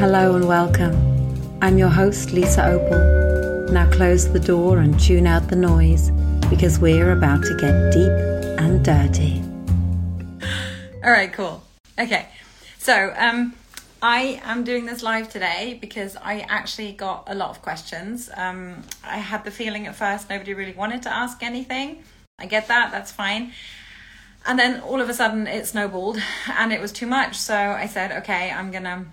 Hello and welcome. I'm your host, Lisa Opel. Now close the door and tune out the noise because we're about to get deep and dirty. All right, cool. Okay, so um, I am doing this live today because I actually got a lot of questions. Um, I had the feeling at first nobody really wanted to ask anything. I get that, that's fine. And then all of a sudden it snowballed and it was too much. So I said, okay, I'm going to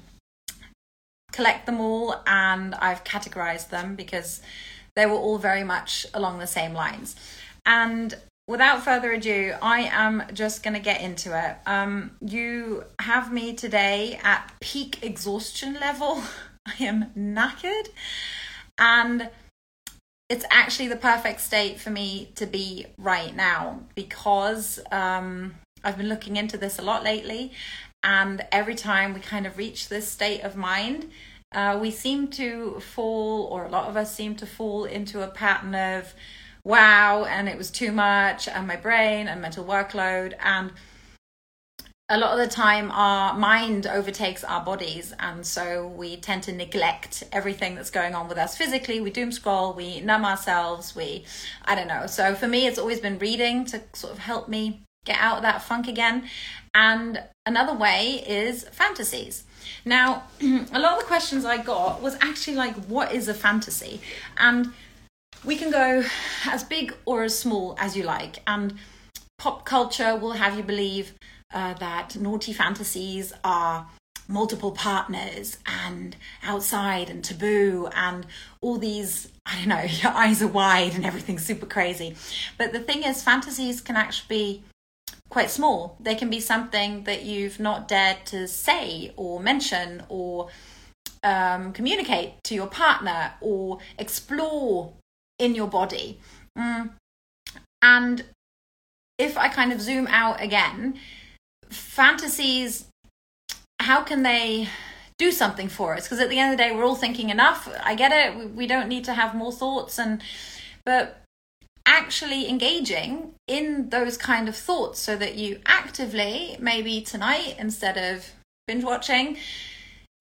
collect them all and I've categorized them because they were all very much along the same lines. And without further ado, I am just going to get into it. Um, you have me today at peak exhaustion level. I am knackered. And it's actually the perfect state for me to be right now because um, I've been looking into this a lot lately. And every time we kind of reach this state of mind, uh, we seem to fall, or a lot of us seem to fall into a pattern of, wow, and it was too much, and my brain and mental workload. And a lot of the time, our mind overtakes our bodies. And so we tend to neglect everything that's going on with us physically. We doom scroll, we numb ourselves, we, I don't know. So for me, it's always been reading to sort of help me get out of that funk again. And another way is fantasies. Now, a lot of the questions I got was actually like, what is a fantasy? And we can go as big or as small as you like. And pop culture will have you believe uh, that naughty fantasies are multiple partners and outside and taboo and all these i don't know your eyes are wide and everything's super crazy but the thing is fantasies can actually be quite small they can be something that you've not dared to say or mention or um, communicate to your partner or explore in your body. Mm. And if I kind of zoom out again, fantasies, how can they do something for us? Because at the end of the day, we're all thinking enough. I get it. We, we don't need to have more thoughts. And, but actually engaging in those kind of thoughts so that you actively, maybe tonight, instead of binge watching,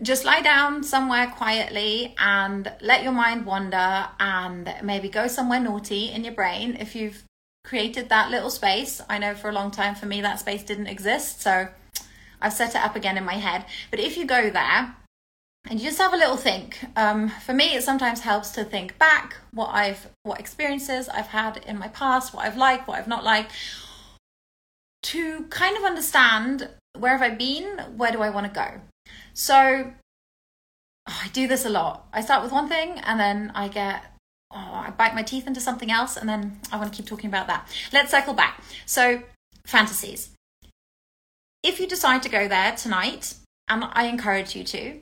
just lie down somewhere quietly and let your mind wander and maybe go somewhere naughty in your brain if you've created that little space. I know for a long time for me that space didn't exist, so I've set it up again in my head. But if you go there and you just have a little think, um, for me it sometimes helps to think back what I've what experiences I've had in my past, what I've liked, what I've not liked, to kind of understand where have I been, where do I want to go. So oh, I do this a lot. I start with one thing and then I get, oh, I bite my teeth into something else and then I want to keep talking about that. Let's circle back. So, fantasies. If you decide to go there tonight, and I encourage you to,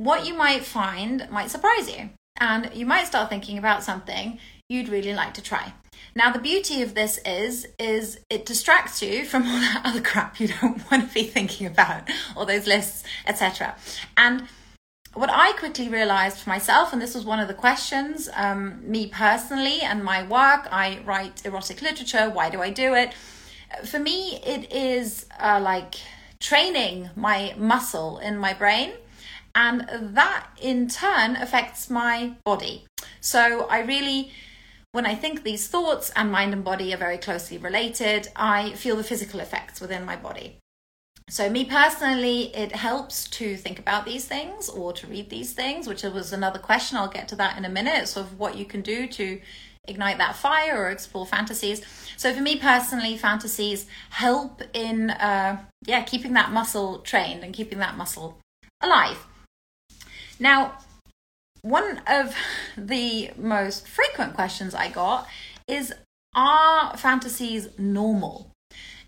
what you might find might surprise you. And you might start thinking about something you'd really like to try. Now the beauty of this is is it distracts you from all that other crap you don't want to be thinking about, all those lists, etc. And what I quickly realized for myself, and this was one of the questions, um, me personally and my work, I write erotic literature. Why do I do it? For me, it is uh, like training my muscle in my brain, and that in turn affects my body. So I really when I think these thoughts and mind and body are very closely related, I feel the physical effects within my body. So, me personally, it helps to think about these things or to read these things, which was another question. I'll get to that in a minute. Of what you can do to ignite that fire or explore fantasies. So, for me personally, fantasies help in, uh, yeah, keeping that muscle trained and keeping that muscle alive. Now, one of the most frequent questions I got is Are fantasies normal?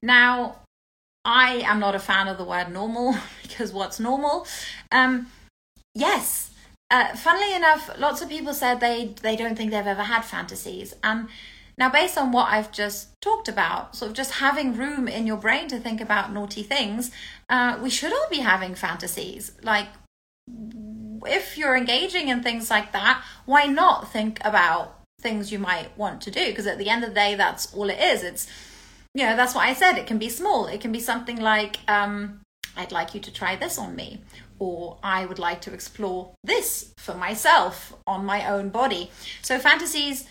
Now, I am not a fan of the word normal because what's normal? Um, yes. Uh, funnily enough, lots of people said they, they don't think they've ever had fantasies. And now, based on what I've just talked about, sort of just having room in your brain to think about naughty things, uh, we should all be having fantasies. Like, if you're engaging in things like that, why not think about things you might want to do? Because at the end of the day, that's all it is. It's, you know, that's what I said. It can be small. It can be something like, um, I'd like you to try this on me. or I would like to explore this for myself on my own body. So fantasies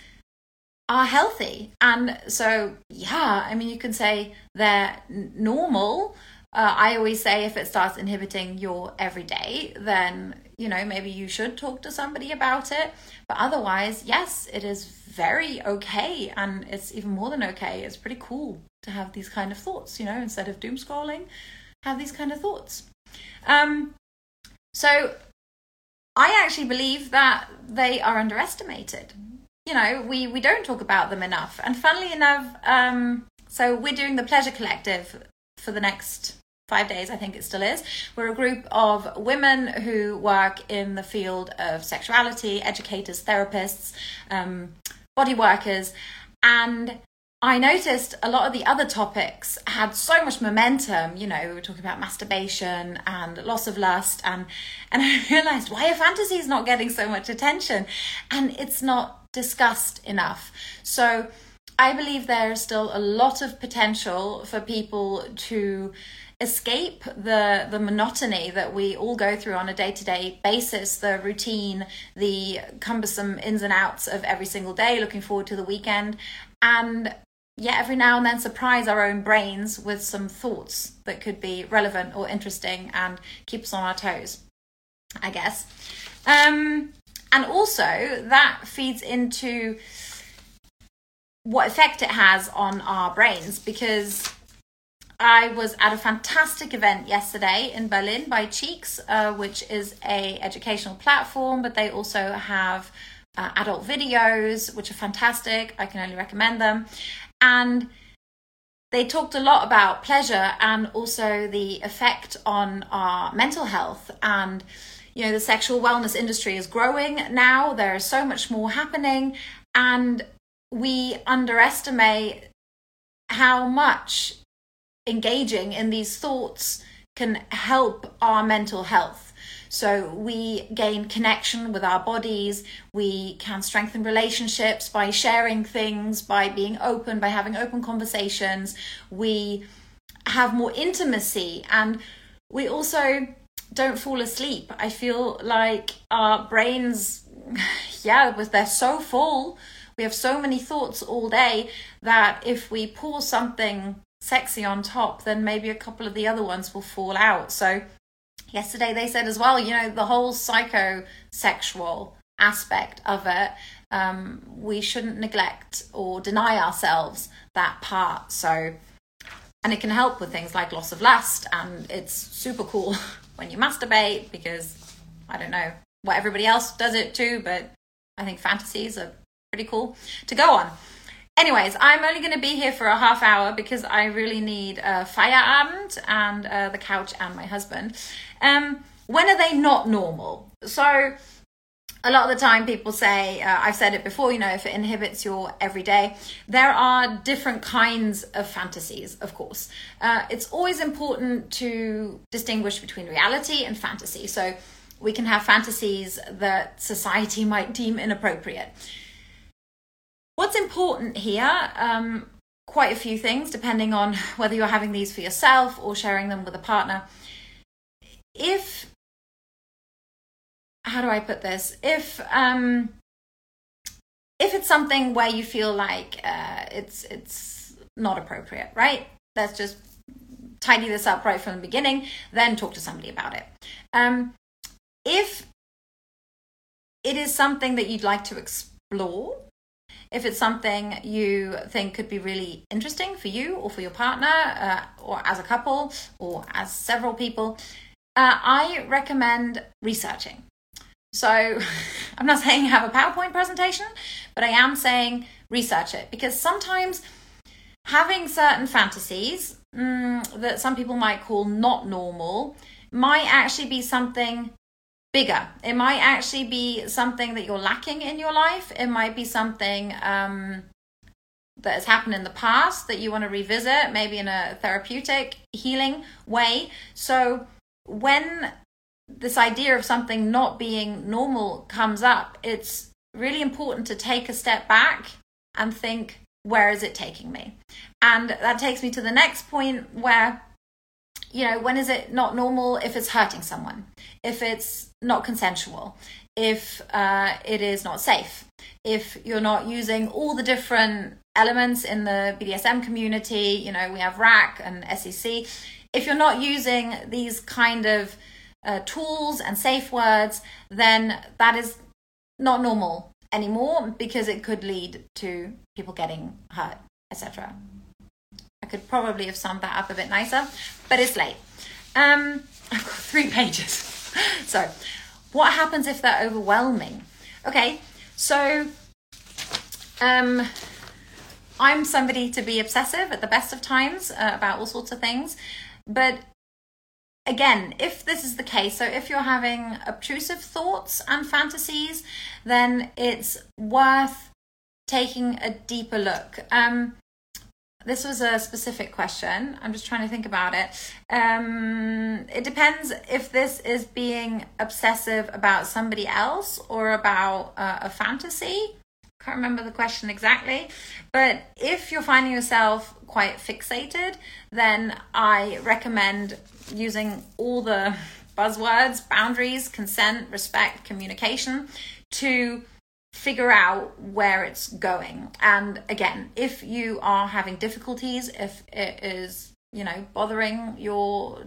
are healthy. And so, yeah, I mean, you can say they're normal. Uh, I always say if it starts inhibiting your everyday, then, you know, maybe you should talk to somebody about it. But otherwise, yes, it is very okay. And it's even more than okay. It's pretty cool to have these kind of thoughts, you know, instead of doom scrolling, have these kind of thoughts. Um, so I actually believe that they are underestimated. You know, we, we don't talk about them enough. And funnily enough, um, so we're doing the Pleasure Collective for the next five days, I think it still is. We're a group of women who work in the field of sexuality, educators, therapists, um, body workers, and I noticed a lot of the other topics had so much momentum. You know, we were talking about masturbation and loss of lust, and and I realized why are fantasies not getting so much attention, and it's not discussed enough. So I believe there is still a lot of potential for people to escape the the monotony that we all go through on a day-to-day basis the routine the cumbersome ins and outs of every single day looking forward to the weekend and yeah, every now and then surprise our own brains with some thoughts that could be relevant or interesting and keep us on our toes, I guess. Um, and also, that feeds into what effect it has on our brains because I was at a fantastic event yesterday in Berlin by Cheex, uh, which is a educational platform, but they also have uh, adult videos, which are fantastic. I can only recommend them. And they talked a lot about pleasure and also the effect on our mental health. And you know the sexual wellness industry is growing now. There is so much more happening. And we underestimate how much engaging in these thoughts can help our mental health so we gain connection with our bodies. We can strengthen relationships by sharing things, by being open, by having open conversations. We have more intimacy and we also don't fall asleep. I feel like our brains, yeah, they're so full. We have so many thoughts all day that if we pour something sexy on top, then maybe a couple of the other ones will fall out. So yesterday they said as well, you know, the whole psychosexual aspect of it, um, we shouldn't neglect or deny ourselves that part. So, and it can help with things like loss of lust, and it's super cool when you masturbate because I don't know what everybody else does it too, but I think fantasies are pretty cool to go on. Anyways, I'm only going to be here for a half hour because I really need a Feierabend and uh, the couch and my husband. Um, when are they not normal? So, a lot of the time people say, uh, I've said it before, you know, if it inhibits your everyday, there are different kinds of fantasies, of course. Uh, it's always important to distinguish between reality and fantasy. So, we can have fantasies that society might deem inappropriate. What's important here? Um, quite a few things, depending on whether you're having these for yourself or sharing them with a partner. If, how do I put this? If, um, if it's something where you feel like uh, it's it's not appropriate, right? Let's just tidy this up right from the beginning. Then talk to somebody about it. Um, if it is something that you'd like to explore, if it's something you think could be really interesting for you or for your partner, uh, or as a couple, or as several people, uh, I recommend researching. So I'm not saying have a PowerPoint presentation, but I am saying research it because sometimes having certain fantasies mm, that some people might call not normal might actually be something bigger. It might actually be something that you're lacking in your life. It might be something um, that has happened in the past that you want to revisit, maybe in a therapeutic, healing way. So when this idea of something not being normal comes up, it's really important to take a step back and think, where is it taking me? And that takes me to the next point where you know, when is it not normal if it's hurting someone, if it's not consensual, if uh, it is not safe, if you're not using all the different elements in the BDSM community, you know, we have RACK and SSC. If you're not using these kind of uh, tools and safe words, then that is not normal anymore because it could lead to people getting hurt, etc. Could probably have summed that up a bit nicer, but it's late. Um, I've got three pages. so, what happens if they're overwhelming? Okay, so um, I'm somebody to be obsessive at the best of times uh, about all sorts of things, but again, if this is the case, so if you're having obtrusive thoughts and fantasies, then it's worth taking a deeper look. Um, this was a specific question. I'm just trying to think about it. Um, it depends if this is being obsessive about somebody else or about uh, a fantasy. Can't remember the question exactly. But if you're finding yourself quite fixated, then I recommend using all the buzzwords boundaries, consent, respect, communication to figure out where it's going. And again, if you are having difficulties, if it is, you know, bothering your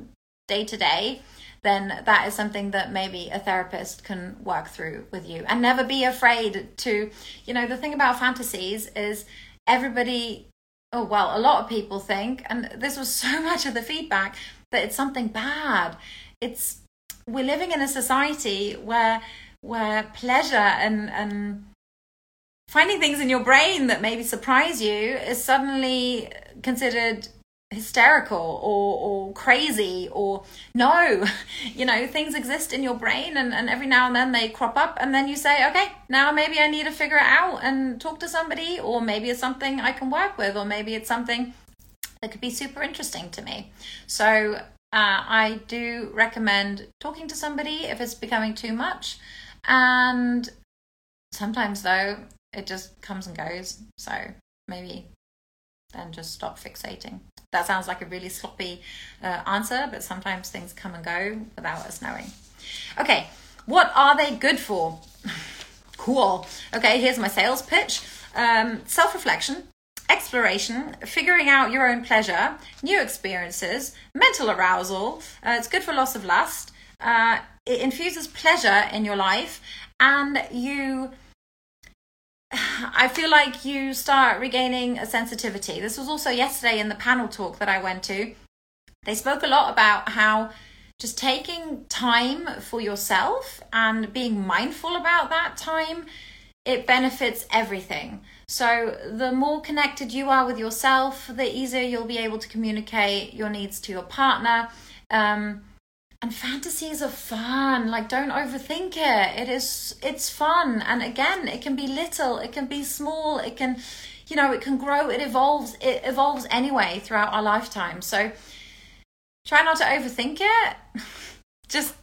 day to day, then that is something that maybe a therapist can work through with you. And never be afraid to, you know, the thing about fantasies is everybody, oh, well, a lot of people think, and this was so much of the feedback, that it's something bad. It's, we're living in a society where where pleasure and and finding things in your brain that maybe surprise you is suddenly considered hysterical or, or crazy or no. You know things exist in your brain and, and every now and then they crop up and then you say okay now maybe i need to figure it out and talk to somebody or maybe it's something i can work with or maybe it's something that could be super interesting to me. So uh, i do recommend talking to somebody if it's becoming too much and sometimes, though, it just comes and goes. So maybe then just stop fixating. That sounds like a really sloppy uh, answer, but sometimes things come and go without us knowing. Okay, what are they good for? cool. Okay, here's my sales pitch um, self reflection, exploration, figuring out your own pleasure, new experiences, mental arousal. Uh, it's good for loss of lust. Uh, it infuses pleasure in your life and you I feel like you start regaining a sensitivity. This was also yesterday in the panel talk that I went to. They spoke a lot about how just taking time for yourself and being mindful about that time it benefits everything. So, the more connected you are with yourself, the easier you'll be able to communicate your needs to your partner. Um, and fantasies are fun like don't overthink it. It is it's fun. And again it can be little it can be small it can you know it can grow it evolves it evolves anyway throughout our lifetime. So try not to overthink it. Just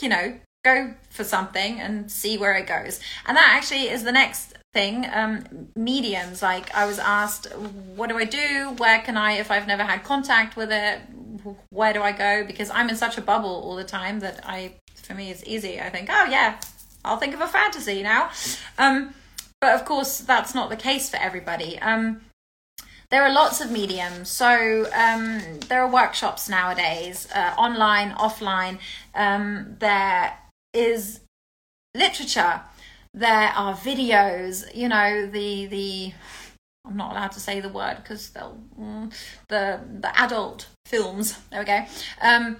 you know go for something and see where it goes. And that actually is the next thing um mediums. Like i was asked what do i do? Where can i if i've never had contact with it where do I go? Because I'm in such a bubble all the time that I, for me, it's easy. I think, oh yeah, I'll think of a fantasy now. Um, but of course, that's not the case for everybody. Um, there are lots of mediums. So um, there are workshops nowadays, uh, online, offline. Um, there is literature. There are videos. You know the the I'm not allowed to say the word because they'll mm, the the adult films. There we go. Um,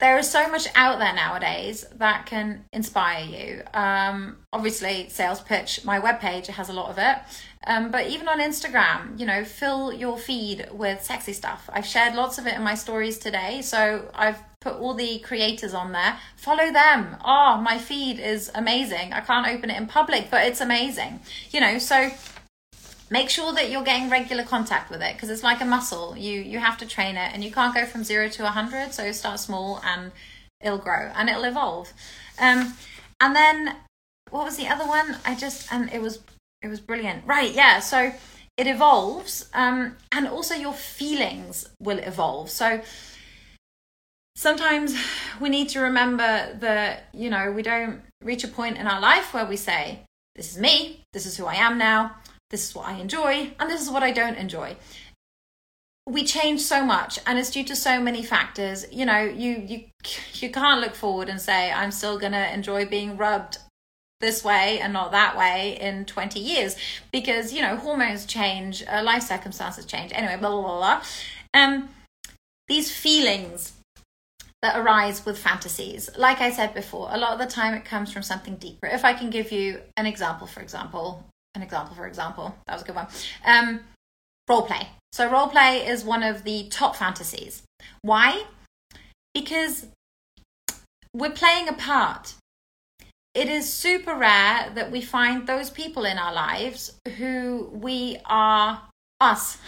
there is so much out there nowadays that can inspire you. Um, obviously, sales pitch, my webpage has a lot of it. Um, but even on Instagram, you know, fill your feed with sexy stuff. I've shared lots of it in my stories today. So I've put all the creators on there. Follow them. Oh, my feed is amazing. I can't open it in public, but it's amazing. You know, so make sure that you're getting regular contact with it because it's like a muscle. You you have to train it and you can't go from 0 to 100 so start small and it'll grow and it'll evolve. Um and then what was the other one? I just and it was it was brilliant. Right yeah so it evolves um and also your feelings will evolve. So sometimes we need to remember that, you know, we don't reach a point in our life where we say, this is me, this is who I am now, this is what I enjoy, and this is what I don't enjoy. We change so much, and it's due to so many factors. You know, you you you can't look forward and say I'm still gonna enjoy being rubbed this way and not that way in 20 years because you know hormones change uh, life circumstances change anyway blah blah blah, blah. um these feelings that arise with fantasies like i said before a lot of the time it comes from something deeper if i can give you an example for example an example for example that was a good one um role play so role play is one of the top fantasies why because we're playing a part it is super rare that we find those people in our lives who we are us.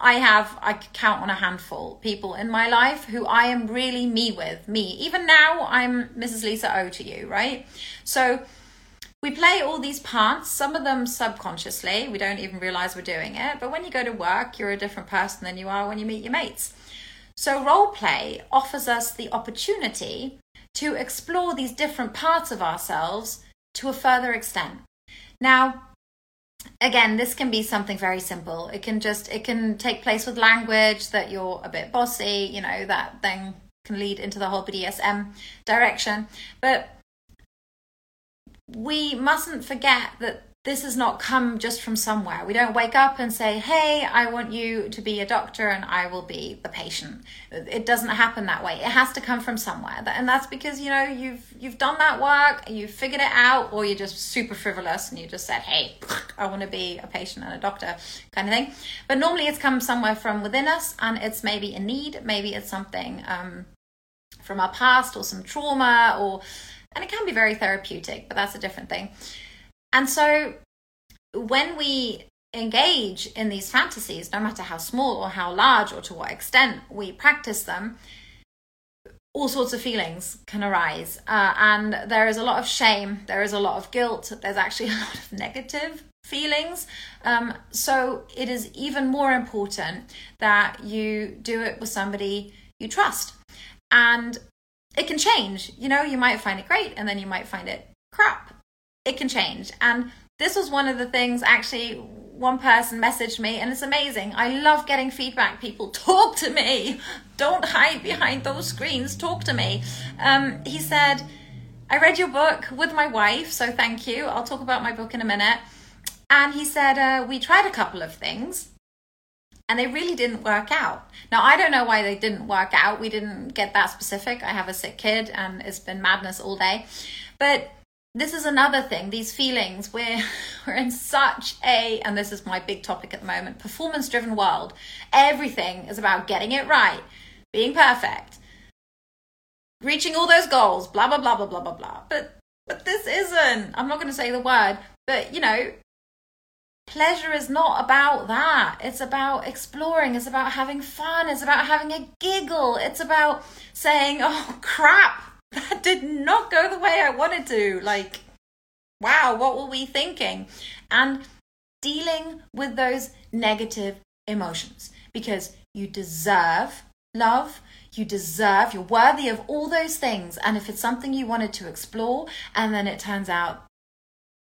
I have, I count on a handful people in my life who I am really me with, me. Even now, I'm Mrs. Lisa O to you, right? So we play all these parts, some of them subconsciously. We don't even realize we're doing it. But when you go to work, you're a different person than you are when you meet your mates. So role play offers us the opportunity to explore these different parts of ourselves to a further extent. Now, again this can be something very simple it can just it can take place with language that you're a bit bossy you know that then can lead into the whole bdsm direction but we mustn't forget that this has not come just from somewhere. We don't wake up and say, Hey, I want you to be a doctor and I will be the patient. It doesn't happen that way. It has to come from somewhere. And that's because, you know, you've you've done that work, you've figured it out, or you're just super frivolous and you just said, Hey, I want to be a patient and a doctor kind of thing. But normally it's come somewhere from within us and it's maybe a need, maybe it's something um, from our past or some trauma or and it can be very therapeutic, but that's a different thing. And so when we engage in these fantasies, no matter how small or how large or to what extent we practice them, all sorts of feelings can arise. Uh, and there is a lot of shame, there is a lot of guilt, there's actually a lot of negative feelings. Um, so it is even more important that you do it with somebody you trust. And it can change. You know, you might find it great and then you might find it crap it can change. And this was one of the things actually one person messaged me and it's amazing. I love getting feedback. People talk to me. Don't hide behind those screens. Talk to me. Um, he said, I read your book with my wife, so thank you. I'll talk about my book in a minute. And he said, uh, We tried a couple of things and they really didn't work out. Now, I don't know why they didn't work out. We didn't get that specific. I have a sick kid and it's been madness all day. But this is another thing these feelings we're we're in such a and this is my big topic at the moment performance driven world everything is about getting it right being perfect reaching all those goals blah blah blah blah blah blah blah but but this isn't i'm not going to say the word but you know pleasure is not about that it's about exploring it's about having fun it's about having a giggle it's about saying oh crap that did not go the way I wanted to. Like, wow, what were we thinking? And dealing with those negative emotions because you deserve love. You deserve, you're worthy of all those things. And if it's something you wanted to explore and then it turns out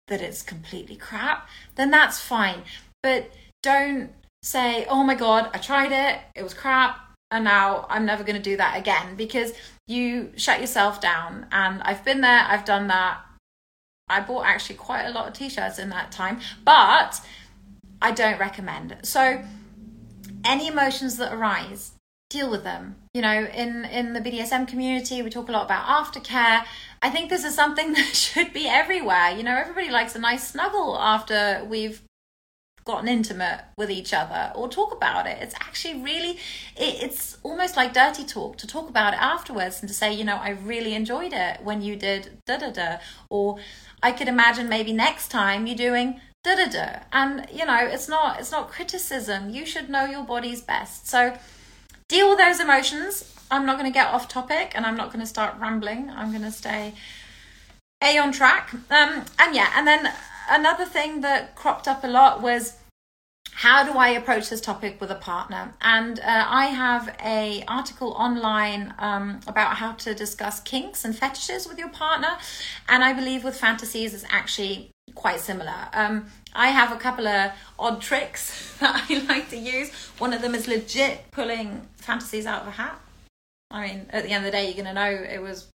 that it's completely crap, then that's fine. But don't say, oh my God, I tried it, it was crap, and now I'm never going to do that again because you shut yourself down. And I've been there, I've done that. I bought actually quite a lot of t shirts in that time, but I don't recommend. So, any emotions that arise, deal with them. You know, in, in the BDSM community, we talk a lot about aftercare. I think this is something that should be everywhere. You know, everybody likes a nice snuggle after we've gotten intimate with each other or talk about it. It's actually really, it, it's almost like dirty talk to talk about it afterwards and to say, you know, I really enjoyed it when you did da da da. Or I could imagine maybe next time you're doing da da da. And you know, it's not it's not criticism. You should know your body's best. So deal with those emotions. I'm not going to get off topic and I'm not going to start rambling. I'm going to stay a on track. Um, and yeah, and then another thing that cropped up a lot was how do I approach this topic with a partner? And uh, I have a article online um, about how to discuss kinks and fetishes with your partner, and I believe with fantasies is actually quite similar. Um, I have a couple of odd tricks that I like to use. One of them is legit pulling fantasies out of a hat. I mean, at the end of the day, you're going to know it was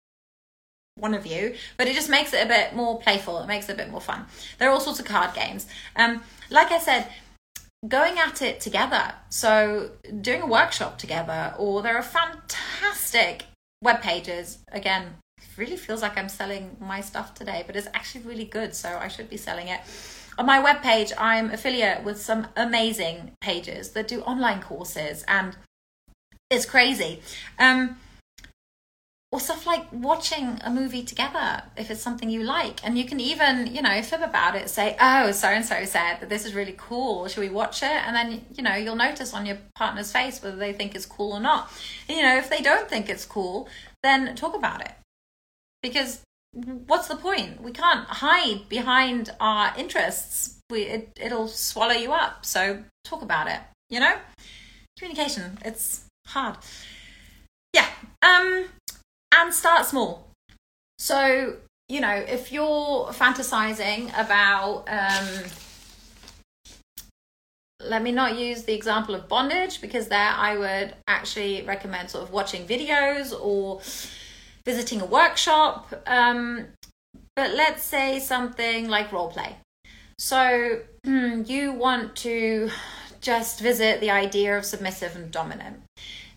one of you, but it just makes it a bit more playful. It makes it a bit more fun. There are all sorts of card games. Um, like I said, going at it together. So doing a workshop together, or there are fantastic web pages. Again, really feels like I'm selling my stuff today, but it's actually really good, so I should be selling it. On my webpage, I'm affiliate with some amazing pages that do online courses, and it's crazy. Um, or stuff like watching a movie together if it's something you like. And you can even you know fib about it say oh so and so said that this is really cool. Should we watch it? And then you know you'll notice on your partner's face whether they think it's cool or not. And, you know if they don't think it's cool then talk about it. Because what's the point? We can't hide behind our interests. We it, it'll swallow you up. So talk about it you know? Communication it's hard yeah um and start small. So, you know, if you're fantasizing about, um, let me not use the example of bondage because there I would actually recommend sort of watching videos or visiting a workshop. Um, but let's say something like role play. So you want to just visit the idea of submissive and dominant.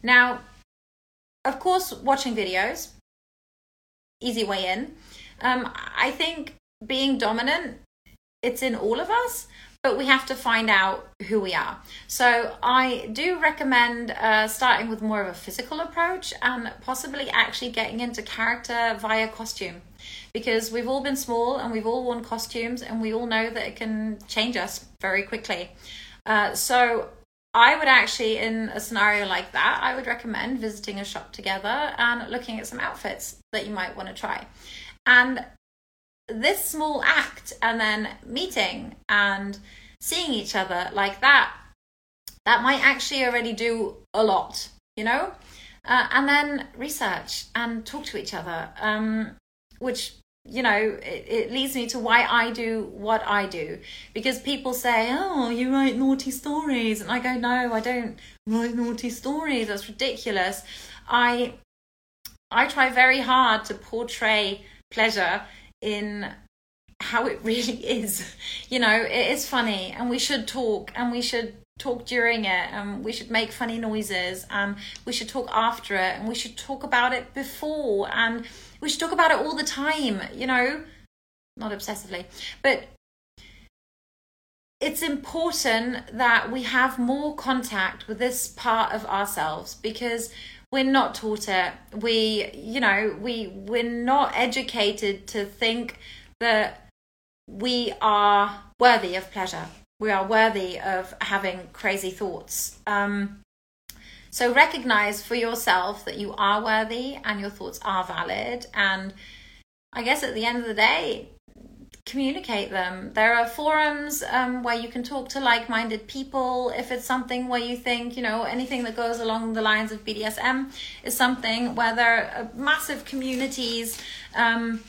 Now, of course, watching videos, easy way in. Um, I think being dominant, it's in all of us, but we have to find out who we are. So I do recommend uh, starting with more of a physical approach and possibly actually getting into character via costume because we've all been small and we've all worn costumes and we all know that it can change us very quickly. Uh, so I would actually, in a scenario like that, I would recommend visiting a shop together and looking at some outfits that you might want to try. And this small act and then meeting and seeing each other like that, that might actually already do a lot, you know? Uh, and then research and talk to each other, um, which you know, it, it, leads me to why I do what I do. Because people say, oh, you write naughty stories. And I go, no, I don't write naughty stories. That's ridiculous. I, I try very hard to portray pleasure in how it really is. You know, it is funny and we should talk and we should talk during it and we should make funny noises and we should talk after it and we should talk about it before and we should talk about it all the time, you know, not obsessively, but it's important that we have more contact with this part of ourselves because we're not taught it. We, you know, we we're not educated to think that we are worthy of pleasure. We are worthy of having crazy thoughts. Um, so recognize for yourself that you are worthy and your thoughts are valid. And I guess at the end of the day, communicate them. There are forums um, where you can talk to like minded people. If it's something where you think, you know, anything that goes along the lines of BDSM is something where there are massive communities. Um,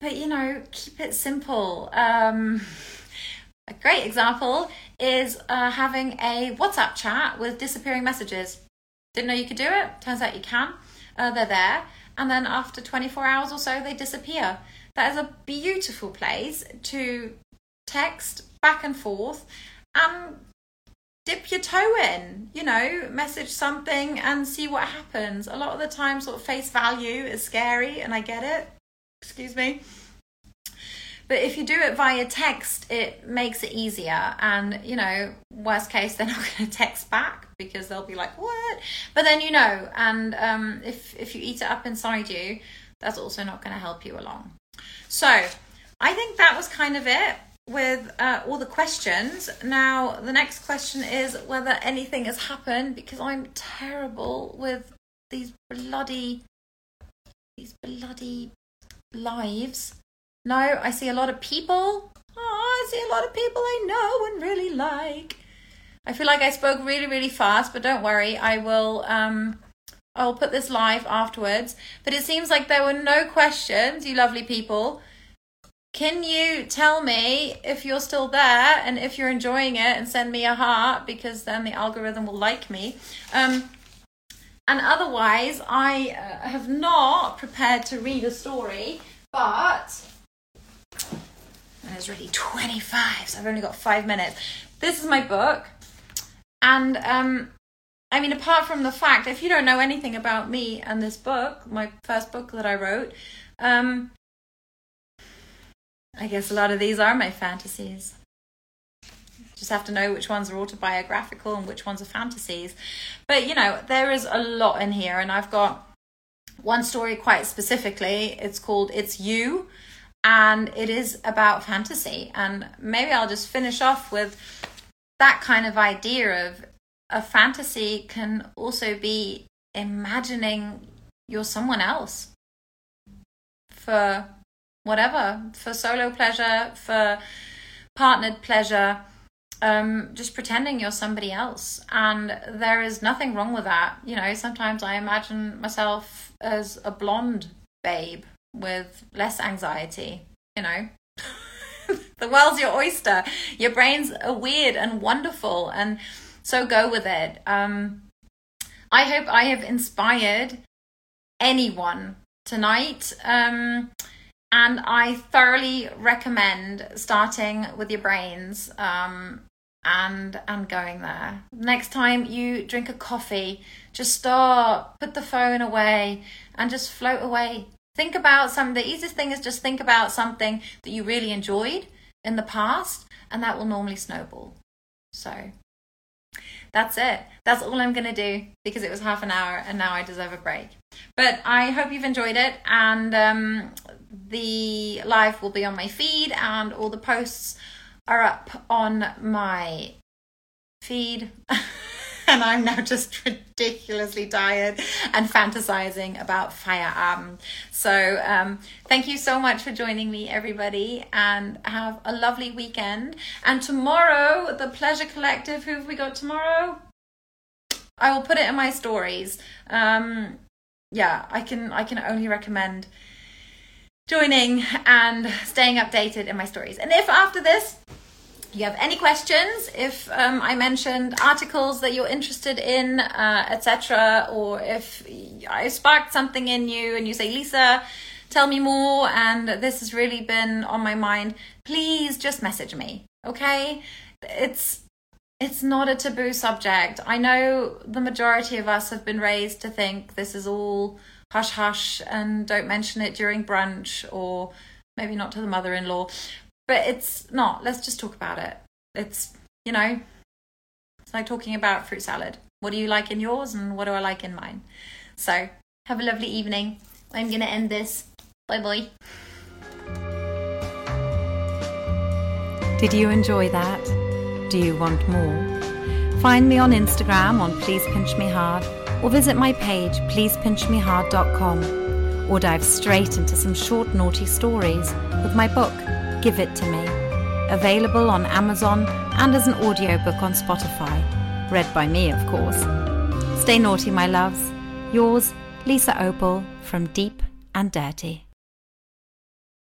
but, you know, keep it simple. Um, a great example is uh, having a WhatsApp chat with disappearing messages. Didn't know you could do it? Turns out you can. Uh, they're there, and then after 24 hours or so, they disappear. That is a beautiful place to text back and forth and dip your toe in, you know, message something and see what happens. A lot of the time, sort of face value is scary, and I get it. Excuse me. But if you do it via text, it makes it easier. And, you know, worst case, they're not going to text back because they'll be like, what? But then you know, and um, if, if you eat it up inside you, that's also not going to help you along. So I think that was kind of it with uh, all the questions. Now, the next question is whether anything has happened because I'm terrible with these bloody, these bloody lives no, I see a lot of people. Oh, I see a lot of people I know and really like. I feel like I spoke really, really fast, but don't worry, I will um I'll put this live afterwards. But it seems like there were no questions, you lovely people. Can you tell me if you're still there and if you're enjoying it and send me a heart because then the algorithm will like me? Um, and otherwise, I uh, have not prepared to read a story, but there's already 25, so I've only got five minutes. This is my book, and um, I mean, apart from the fact, if you don't know anything about me and this book, my first book that I wrote, um, I guess a lot of these are my fantasies. Just have to know which ones are autobiographical and which ones are fantasies. But you know, there is a lot in here, and I've got one story quite specifically. It's called It's You, and it is about fantasy. And maybe I'll just finish off with that kind of idea of a fantasy can also be imagining you're someone else for whatever, for solo pleasure, for partnered pleasure, um, just pretending you're somebody else. And there is nothing wrong with that. You know, sometimes I imagine myself as a blonde babe with less anxiety, you know. the world's your oyster. Your brains are weird and wonderful, and so go with it. Um, I hope I have inspired anyone tonight. Um, and I thoroughly recommend starting with your brains um, and and going there. Next time you drink a coffee, just stop, put the phone away, and just float away. Think about some. The easiest thing is just think about something that you really enjoyed in the past, and that will normally snowball. So that's it. That's all I'm going to do because it was half an hour and now I deserve a break. But I hope you've enjoyed it. And um, the live will be on my feed and all the posts are up on my feed. and I'm now just ridiculously tired and fantasizing about Feierabend. So, um, thank you so much for joining me, everybody, and have a lovely weekend. And tomorrow, the Pleasure Collective, who have we got tomorrow? I will put it in my stories. Um, yeah, I can I can only recommend joining and staying updated in my stories. And if after this you have any questions, if um, I mentioned articles that you're interested in, uh, etc., or if I sparked something in you and you say, Lisa, tell me more, and this has really been on my mind, please just message me, okay? It's it's not a taboo subject. I know the majority of us have been raised to think this is all hush hush and don't mention it during brunch or maybe not to the mother in law. But it's not. Let's just talk about it. It's, you know, it's like talking about fruit salad. What do you like in yours and what do I like in mine? So, have a lovely evening. I'm going to end this. Bye bye. Did you enjoy that? Do you want more? Find me on Instagram on Please Pinch Me Hard or visit my page pleasepinchmehard.com or dive straight into some short naughty stories with my book Give It To Me, available on Amazon and as an audiobook on Spotify, read by me, of course. Stay naughty, my loves. Yours, Lisa Opel from Deep and Dirty.